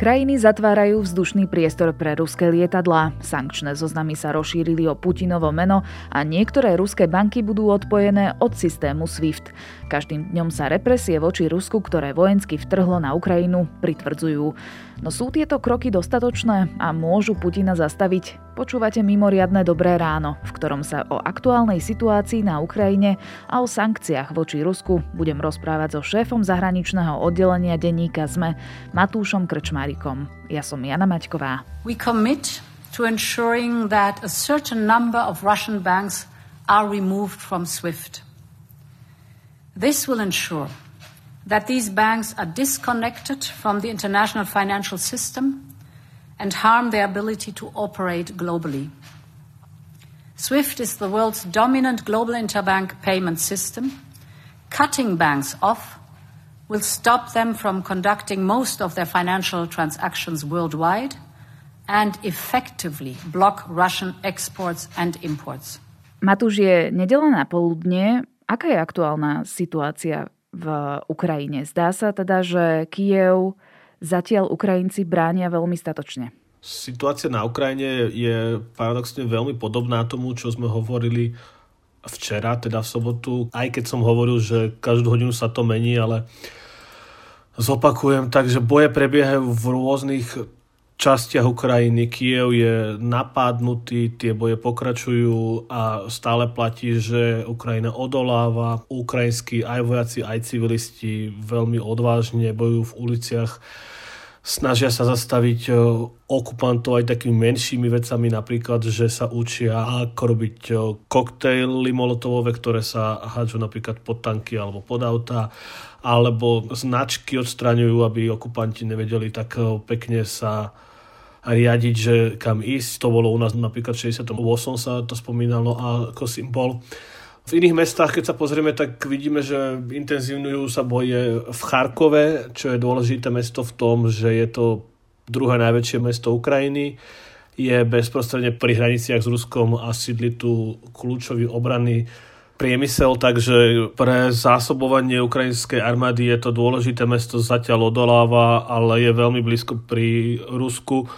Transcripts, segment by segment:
Krajiny zatvárajú vzdušný priestor pre ruské lietadlá. Sankčné zoznamy sa rozšírili o Putinovo meno a niektoré ruské banky budú odpojené od systému SWIFT. Každým dňom sa represie voči Rusku, ktoré vojensky vtrhlo na Ukrajinu, pritvrdzujú. No sú tieto kroky dostatočné a môžu Putina zastaviť? Počúvate mimoriadne Dobré ráno, v ktorom sa o aktuálnej situácii na Ukrajine a o sankciách voči Rusku budem rozprávať so šéfom zahraničného oddelenia denníka ZME Matúšom Krčmárikom. Ja som Jana Maťková. We commit to ensuring that a certain number of Russian banks are removed from SWIFT. This will ensure that these banks are disconnected from the international financial system and harm their ability to operate globally. SWIFT is the world's dominant global interbank payment system. Cutting banks off will stop them from conducting most of their financial transactions worldwide and effectively block Russian exports and imports. Matúš, je nedela na poludne. Aká je aktuálna situácia v Ukrajine? Zdá sa teda, že Kiev zatiaľ Ukrajinci bránia veľmi statočne. Situácia na Ukrajine je paradoxne veľmi podobná tomu, čo sme hovorili včera, teda v sobotu, aj keď som hovoril, že každú hodinu sa to mení, ale zopakujem, takže boje prebiehajú v rôznych častiach Ukrajiny. Kiev je napádnutý, tie boje pokračujú a stále platí, že Ukrajina odoláva. Ukrajinskí aj vojaci, aj civilisti veľmi odvážne bojujú v uliciach snažia sa zastaviť e, okupantov aj takými menšími vecami, napríklad, že sa učia, ako robiť e, koktejly molotovové, ktoré sa hádžu napríklad pod tanky alebo pod auta, alebo značky odstraňujú, aby okupanti nevedeli tak e, pekne sa riadiť, že kam ísť. To bolo u nás napríklad v 68. sa to spomínalo ako symbol. V iných mestách, keď sa pozrieme, tak vidíme, že intenzívňujú sa boje v Charkove, čo je dôležité mesto v tom, že je to druhé najväčšie mesto Ukrajiny. Je bezprostredne pri hraniciach s Ruskom a sídli tu kľúčový obranný priemysel, takže pre zásobovanie ukrajinskej armády je to dôležité mesto, zatiaľ odoláva, ale je veľmi blízko pri Rusku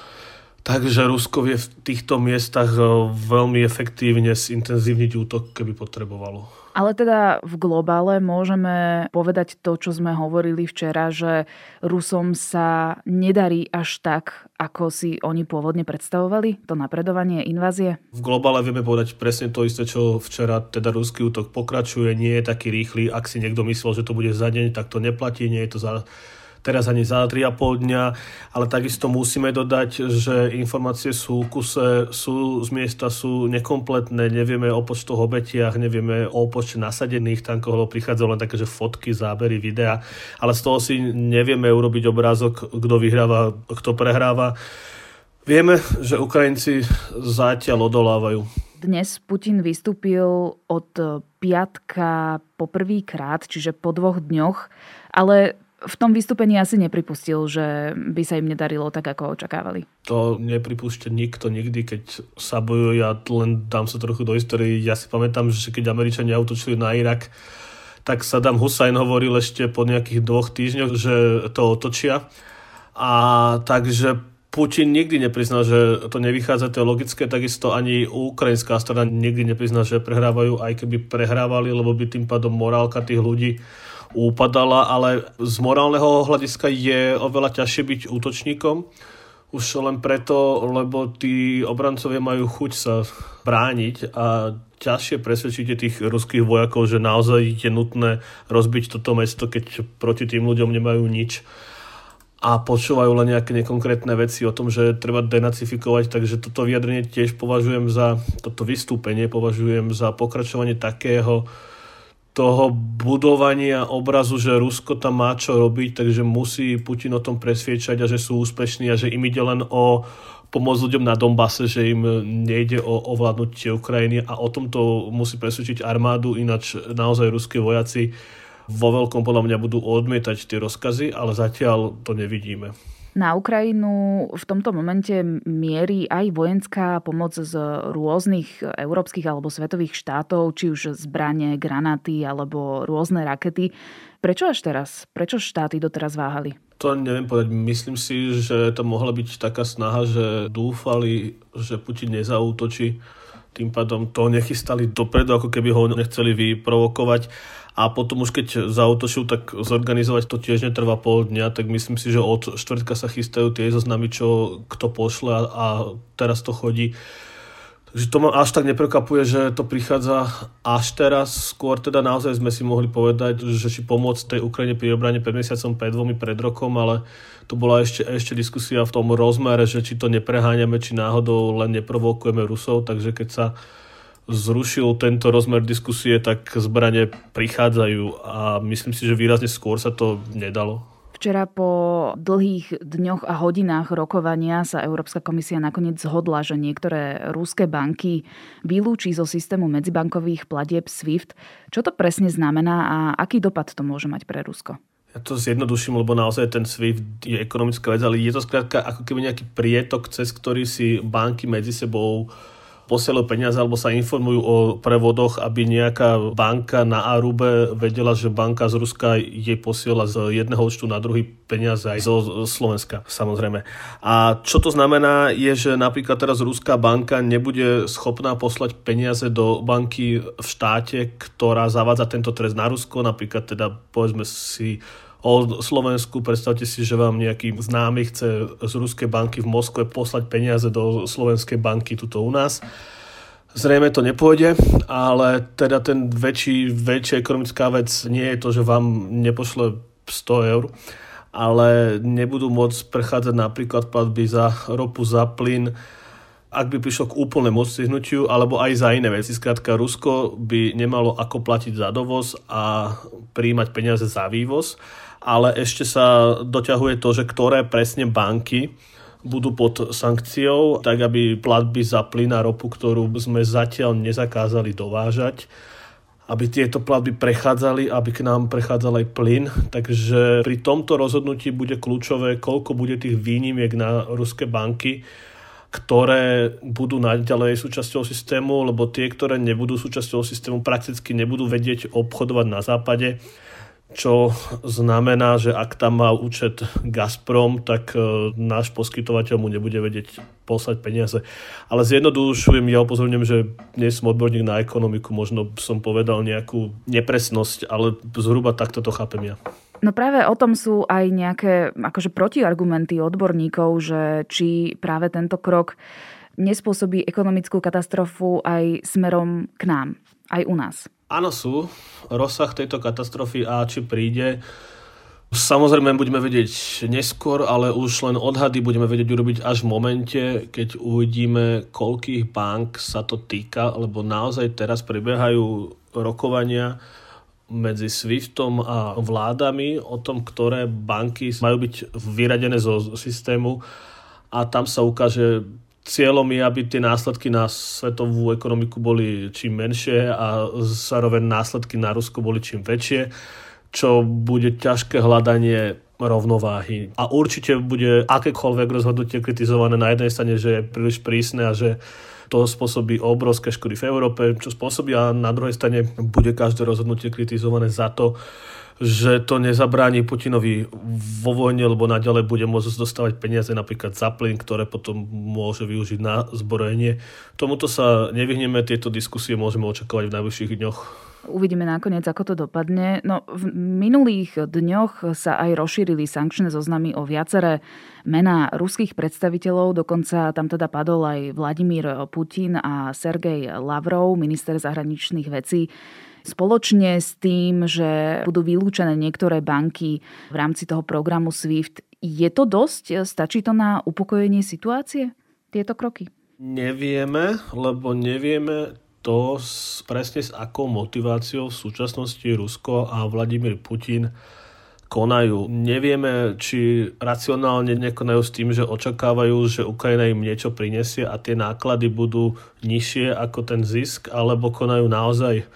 Takže Rusko vie v týchto miestach e, veľmi efektívne zintenzívniť útok, keby potrebovalo. Ale teda v globále môžeme povedať to, čo sme hovorili včera, že Rusom sa nedarí až tak, ako si oni pôvodne predstavovali, to napredovanie invázie? V globále vieme povedať presne to isté, čo včera, teda ruský útok pokračuje, nie je taký rýchly. Ak si niekto myslel, že to bude za deň, tak to neplatí, nie je to za teraz ani za 3,5 dňa, ale takisto musíme dodať, že informácie sú kuse, sú z miesta, sú nekompletné, nevieme o počtoch obetiach, nevieme o počte nasadených tankov, lebo prichádzajú len také, že fotky, zábery, videa, ale z toho si nevieme urobiť obrázok, kto vyhráva, kto prehráva. Vieme, že Ukrajinci zatiaľ odolávajú. Dnes Putin vystúpil od piatka poprvýkrát, čiže po dvoch dňoch, ale v tom vystúpení asi nepripustil, že by sa im nedarilo tak, ako očakávali. To nepripúšťa nikto nikdy, keď sa bojujú. Ja len dám sa trochu do histórie. Ja si pamätám, že keď Američania autočili na Irak, tak Saddam Hussein hovoril ešte po nejakých dvoch týždňoch, že to otočia. A takže Putin nikdy nepriznal, že to nevychádza, to je logické, takisto ani ukrajinská strana nikdy neprizná, že prehrávajú, aj keby prehrávali, lebo by tým pádom morálka tých ľudí upadala, ale z morálneho hľadiska je oveľa ťažšie byť útočníkom. Už len preto, lebo tí obrancovia majú chuť sa brániť a ťažšie presvedčíte tých ruských vojakov, že naozaj je nutné rozbiť toto mesto, keď proti tým ľuďom nemajú nič a počúvajú len nejaké nekonkrétne veci o tom, že treba denacifikovať, takže toto vyjadrenie tiež považujem za, toto vystúpenie považujem za pokračovanie takého toho budovania obrazu, že Rusko tam má čo robiť, takže musí Putin o tom presviečať a že sú úspešní a že im ide len o pomôcť ľuďom na Donbase, že im nejde o ovládnutie Ukrajiny a o tomto musí presvedčiť armádu, ináč naozaj ruskí vojaci vo veľkom podľa mňa budú odmietať tie rozkazy, ale zatiaľ to nevidíme. Na Ukrajinu v tomto momente mierí aj vojenská pomoc z rôznych európskych alebo svetových štátov, či už zbranie, granáty alebo rôzne rakety. Prečo až teraz? Prečo štáty doteraz váhali? To neviem povedať. Myslím si, že to mohla byť taká snaha, že dúfali, že Putin nezautočí. Tým pádom to nechystali dopredu, ako keby ho nechceli vyprovokovať a potom už keď zautočil, tak zorganizovať to tiež netrvá pol dňa, tak myslím si, že od štvrtka sa chystajú tie zoznamy, čo kto pošle a, a teraz to chodí. Takže to ma až tak neprekapuje, že to prichádza až teraz. Skôr teda naozaj sme si mohli povedať, že či pomôcť tej Ukrajine pri obrane pred mesiacom, pred dvomi, pred rokom, ale to bola ešte, ešte diskusia v tom rozmere, že či to nepreháňame, či náhodou len neprovokujeme Rusov, takže keď sa zrušil tento rozmer diskusie, tak zbranie prichádzajú a myslím si, že výrazne skôr sa to nedalo. Včera po dlhých dňoch a hodinách rokovania sa Európska komisia nakoniec zhodla, že niektoré rúske banky vylúči zo systému medzibankových platieb SWIFT. Čo to presne znamená a aký dopad to môže mať pre Rusko? Ja to zjednoduším, lebo naozaj ten SWIFT je ekonomická vec, ale je to skrátka ako keby nejaký prietok, cez ktorý si banky medzi sebou posielajú peniaze alebo sa informujú o prevodoch, aby nejaká banka na Arube vedela, že banka z Ruska jej posiela z jedného účtu na druhý peniaze aj zo Slovenska, samozrejme. A čo to znamená je, že napríklad teraz Ruská banka nebude schopná poslať peniaze do banky v štáte, ktorá zavádza tento trest na Rusko, napríklad teda povedzme si o Slovensku. Predstavte si, že vám nejaký známy chce z ruskej banky v Moskve poslať peniaze do slovenskej banky tuto u nás. Zrejme to nepôjde, ale teda ten väčší, väčšia ekonomická vec nie je to, že vám nepošle 100 eur, ale nebudú môcť prechádzať napríklad platby za ropu, za plyn, ak by prišlo k úplnému odstihnutiu, alebo aj za iné veci. Skrátka, Rusko by nemalo ako platiť za dovoz a príjmať peniaze za vývoz ale ešte sa doťahuje to, že ktoré presne banky budú pod sankciou, tak aby platby za plyn a ropu, ktorú sme zatiaľ nezakázali dovážať, aby tieto platby prechádzali, aby k nám prechádzal aj plyn. Takže pri tomto rozhodnutí bude kľúčové, koľko bude tých výnimiek na ruské banky, ktoré budú naďalej súčasťou systému, lebo tie, ktoré nebudú súčasťou systému, prakticky nebudú vedieť obchodovať na západe čo znamená, že ak tam má účet Gazprom, tak e, náš poskytovateľ mu nebude vedieť poslať peniaze. Ale zjednodušujem, ja upozorňujem, že nie som odborník na ekonomiku, možno som povedal nejakú nepresnosť, ale zhruba takto to chápem ja. No práve o tom sú aj nejaké akože protiargumenty odborníkov, že či práve tento krok nespôsobí ekonomickú katastrofu aj smerom k nám, aj u nás. Áno sú. Rozsah tejto katastrofy a či príde, Samozrejme budeme vedieť neskôr, ale už len odhady budeme vedieť urobiť až v momente, keď uvidíme, koľkých bank sa to týka, lebo naozaj teraz prebiehajú rokovania medzi SWIFTom a vládami o tom, ktoré banky majú byť vyradené zo systému a tam sa ukáže cieľom je, aby tie následky na svetovú ekonomiku boli čím menšie a zároveň následky na Rusko boli čím väčšie, čo bude ťažké hľadanie rovnováhy. A určite bude akékoľvek rozhodnutie kritizované na jednej strane, že je príliš prísne a že to spôsobí obrovské škody v Európe, čo spôsobí a na druhej strane bude každé rozhodnutie kritizované za to, že to nezabráni Putinovi vo vojne, lebo naďalej bude môcť dostávať peniaze napríklad za plyn, ktoré potom môže využiť na zbrojenie. Tomuto sa nevyhneme, tieto diskusie môžeme očakávať v najbližších dňoch. Uvidíme nakoniec, ako to dopadne. No, v minulých dňoch sa aj rozšírili sankčné zoznamy o viaceré mená ruských predstaviteľov. Dokonca tam teda padol aj Vladimír Putin a Sergej Lavrov, minister zahraničných vecí. Spoločne s tým, že budú vylúčené niektoré banky v rámci toho programu SWIFT, je to dosť? Stačí to na upokojenie situácie? Tieto kroky? Nevieme, lebo nevieme to s, presne s akou motiváciou v súčasnosti Rusko a Vladimír Putin konajú. Nevieme, či racionálne nekonajú s tým, že očakávajú, že Ukrajina im niečo prinesie a tie náklady budú nižšie ako ten zisk, alebo konajú naozaj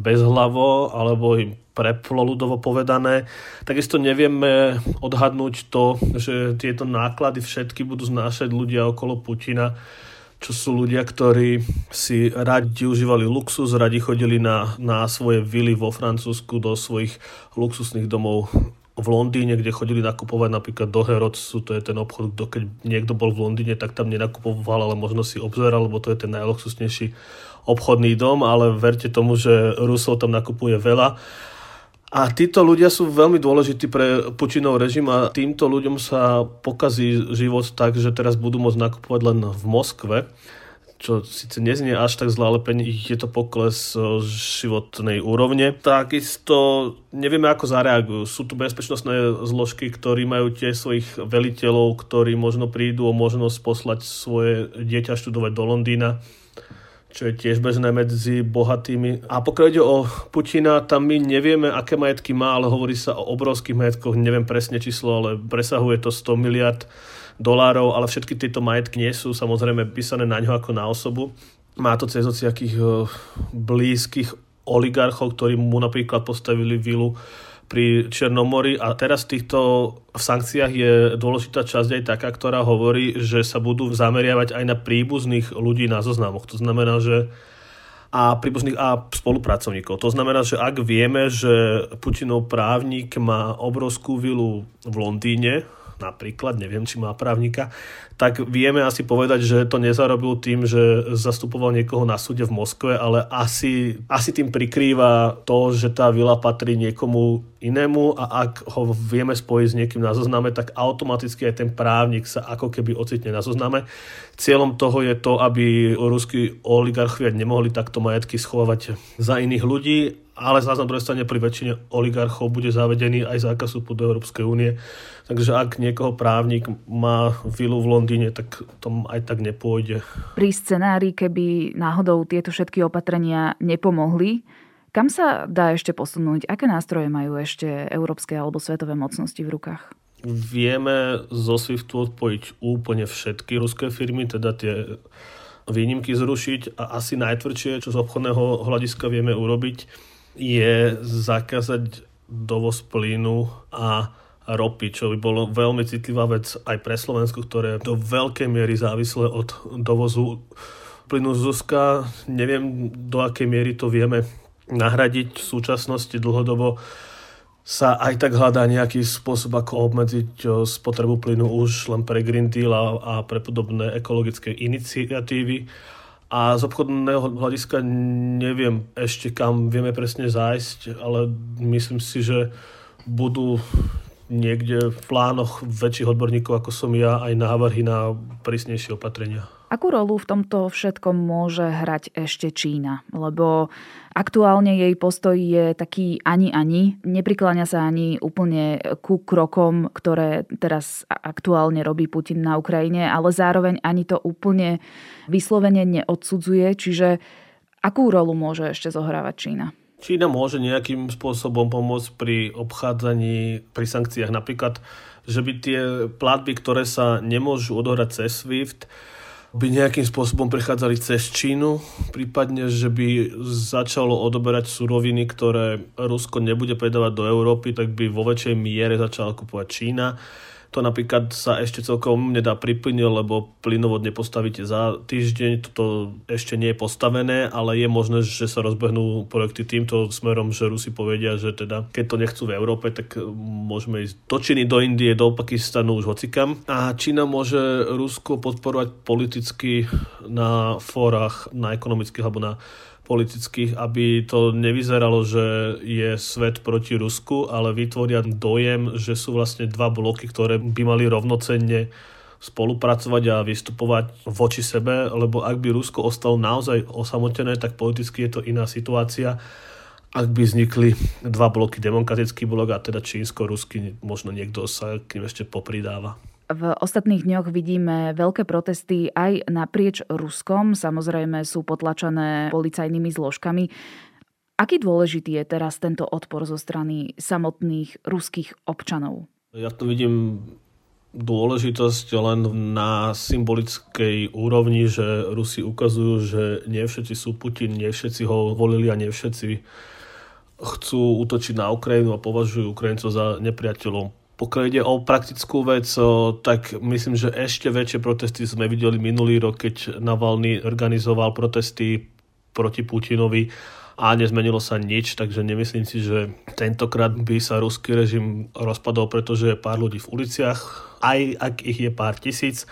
bezhlavo alebo im preplo ľudovo povedané. Takisto nevieme odhadnúť to, že tieto náklady všetky budú znášať ľudia okolo Putina, čo sú ľudia, ktorí si radi užívali luxus, radi chodili na, na svoje vily vo Francúzsku do svojich luxusných domov v Londýne, kde chodili nakupovať napríklad do Herodsu, to je ten obchod, kto keď niekto bol v Londýne, tak tam nenakupoval, ale možno si obzeral, lebo to je ten najluxusnejší obchodný dom, ale verte tomu, že Rusov tam nakupuje veľa. A títo ľudia sú veľmi dôležití pre Pučinov režim a týmto ľuďom sa pokazí život tak, že teraz budú môcť nakupovať len v Moskve čo síce neznie až tak zle, ale pre nich je to pokles životnej úrovne. Takisto nevieme, ako zareagujú. Sú tu bezpečnostné zložky, ktorí majú tiež svojich veliteľov, ktorí možno prídu o možnosť poslať svoje dieťa študovať do Londýna čo je tiež bežné medzi bohatými. A pokiaľ ide o Putina, tam my nevieme, aké majetky má, ale hovorí sa o obrovských majetkoch, neviem presne číslo, ale presahuje to 100 miliard dolárov, ale všetky tieto majetky nie sú samozrejme písané na ňo ako na osobu. Má to cez ociakých eh, blízkych oligarchov, ktorí mu napríklad postavili vilu pri Černomori a teraz v týchto v sankciách je dôležitá časť aj taká, ktorá hovorí, že sa budú zameriavať aj na príbuzných ľudí na zoznamoch. To znamená, že a príbuzných a spolupracovníkov. To znamená, že ak vieme, že Putinov právnik má obrovskú vilu v Londýne, napríklad, neviem, či má právnika, tak vieme asi povedať, že to nezarobil tým, že zastupoval niekoho na súde v Moskve, ale asi, asi tým prikrýva to, že tá vila patrí niekomu inému a ak ho vieme spojiť s niekým na zozname, tak automaticky aj ten právnik sa ako keby ocitne na zozname. Cieľom toho je to, aby ruskí oligarchovia nemohli takto majetky schovávať za iných ľudí ale zase na druhej strane pri väčšine oligarchov bude zavedený aj zákaz vstupu do Európskej únie. Takže ak niekoho právnik má vilu v Londýne, tak tom aj tak nepôjde. Pri scenári, keby náhodou tieto všetky opatrenia nepomohli, kam sa dá ešte posunúť? Aké nástroje majú ešte európske alebo svetové mocnosti v rukách? Vieme zo SWIFTu odpojiť úplne všetky ruské firmy, teda tie výnimky zrušiť a asi najtvrdšie, čo z obchodného hľadiska vieme urobiť, je zakázať dovoz plynu a ropy, čo by bolo veľmi citlivá vec aj pre Slovensko, ktoré do veľkej miery závislé od dovozu plynu z Ruska. Neviem, do akej miery to vieme nahradiť v súčasnosti dlhodobo sa aj tak hľadá nejaký spôsob, ako obmedziť spotrebu plynu už len pre Green Deal a, a pre podobné ekologické iniciatívy a z obchodného hľadiska neviem ešte kam vieme presne zájsť, ale myslím si, že budú niekde v plánoch väčších odborníkov ako som ja aj návrhy na prísnejšie opatrenia. Akú rolu v tomto všetkom môže hrať ešte Čína? Lebo aktuálne jej postoj je taký ani-ani. Neprikláňa sa ani úplne ku krokom, ktoré teraz aktuálne robí Putin na Ukrajine, ale zároveň ani to úplne vyslovene neodsudzuje. Čiže akú rolu môže ešte zohrávať Čína? Čína môže nejakým spôsobom pomôcť pri obchádzaní, pri sankciách. Napríklad, že by tie platby, ktoré sa nemôžu odohrať cez SWIFT, by nejakým spôsobom prechádzali cez Čínu, prípadne, že by začalo odoberať suroviny, ktoré Rusko nebude predávať do Európy, tak by vo väčšej miere začala kupovať Čína to napríklad sa ešte celkom nedá priplniť, lebo plynovod nepostavíte za týždeň, toto ešte nie je postavené, ale je možné, že sa rozbehnú projekty týmto smerom, že Rusi povedia, že teda keď to nechcú v Európe, tak môžeme ísť do Číny, do Indie, do Pakistanu, už hocikam. A Čína môže Rusko podporovať politicky na fórach, na ekonomických alebo na politických, aby to nevyzeralo, že je svet proti Rusku, ale vytvoria dojem, že sú vlastne dva bloky, ktoré by mali rovnocenne spolupracovať a vystupovať voči sebe, lebo ak by Rusko ostalo naozaj osamotené, tak politicky je to iná situácia. Ak by vznikli dva bloky, demokratický blok a teda čínsko-ruský, možno niekto sa k ním ešte popridáva. V ostatných dňoch vidíme veľké protesty aj naprieč Ruskom. Samozrejme sú potlačené policajnými zložkami. Aký dôležitý je teraz tento odpor zo strany samotných ruských občanov? Ja to vidím dôležitosť len na symbolickej úrovni, že Rusi ukazujú, že nie všetci sú Putin, nie všetci ho volili a nie všetci chcú útočiť na Ukrajinu a považujú Ukrajincov za nepriateľov. Pokiaľ ide o praktickú vec, tak myslím, že ešte väčšie protesty sme videli minulý rok, keď Navalny organizoval protesty proti Putinovi a nezmenilo sa nič, takže nemyslím si, že tentokrát by sa ruský režim rozpadol, pretože je pár ľudí v uliciach, aj ak ich je pár tisíc.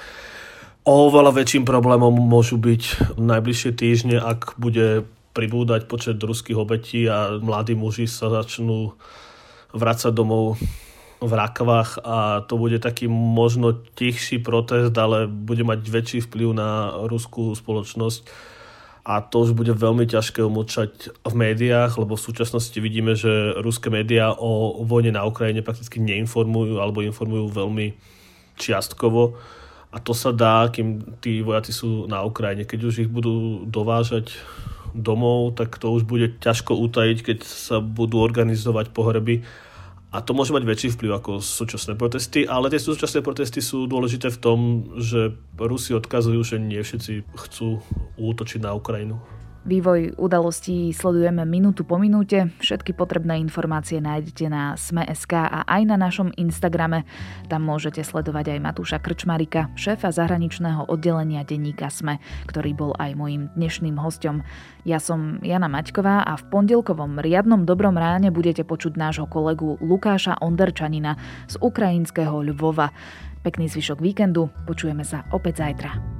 Oveľa väčším problémom môžu byť najbližšie týždne, ak bude pribúdať počet ruských obetí a mladí muži sa začnú vrácať domov v rakvách a to bude taký možno tichší protest, ale bude mať väčší vplyv na ruskú spoločnosť. A to už bude veľmi ťažké umlčať v médiách, lebo v súčasnosti vidíme, že ruské médiá o vojne na Ukrajine prakticky neinformujú alebo informujú veľmi čiastkovo. A to sa dá, kým tí vojaci sú na Ukrajine. Keď už ich budú dovážať domov, tak to už bude ťažko utajiť, keď sa budú organizovať pohreby a to môže mať väčší vplyv ako súčasné protesty, ale tie súčasné protesty sú dôležité v tom, že Rusi odkazujú, že nie všetci chcú útočiť na Ukrajinu. Vývoj udalostí sledujeme minútu po minúte. Všetky potrebné informácie nájdete na Sme.sk a aj na našom Instagrame. Tam môžete sledovať aj Matúša Krčmarika, šéfa zahraničného oddelenia denníka Sme, ktorý bol aj môjim dnešným hostom. Ja som Jana Maťková a v pondelkovom riadnom dobrom ráne budete počuť nášho kolegu Lukáša Onderčanina z ukrajinského Lvova. Pekný zvyšok víkendu, počujeme sa opäť zajtra.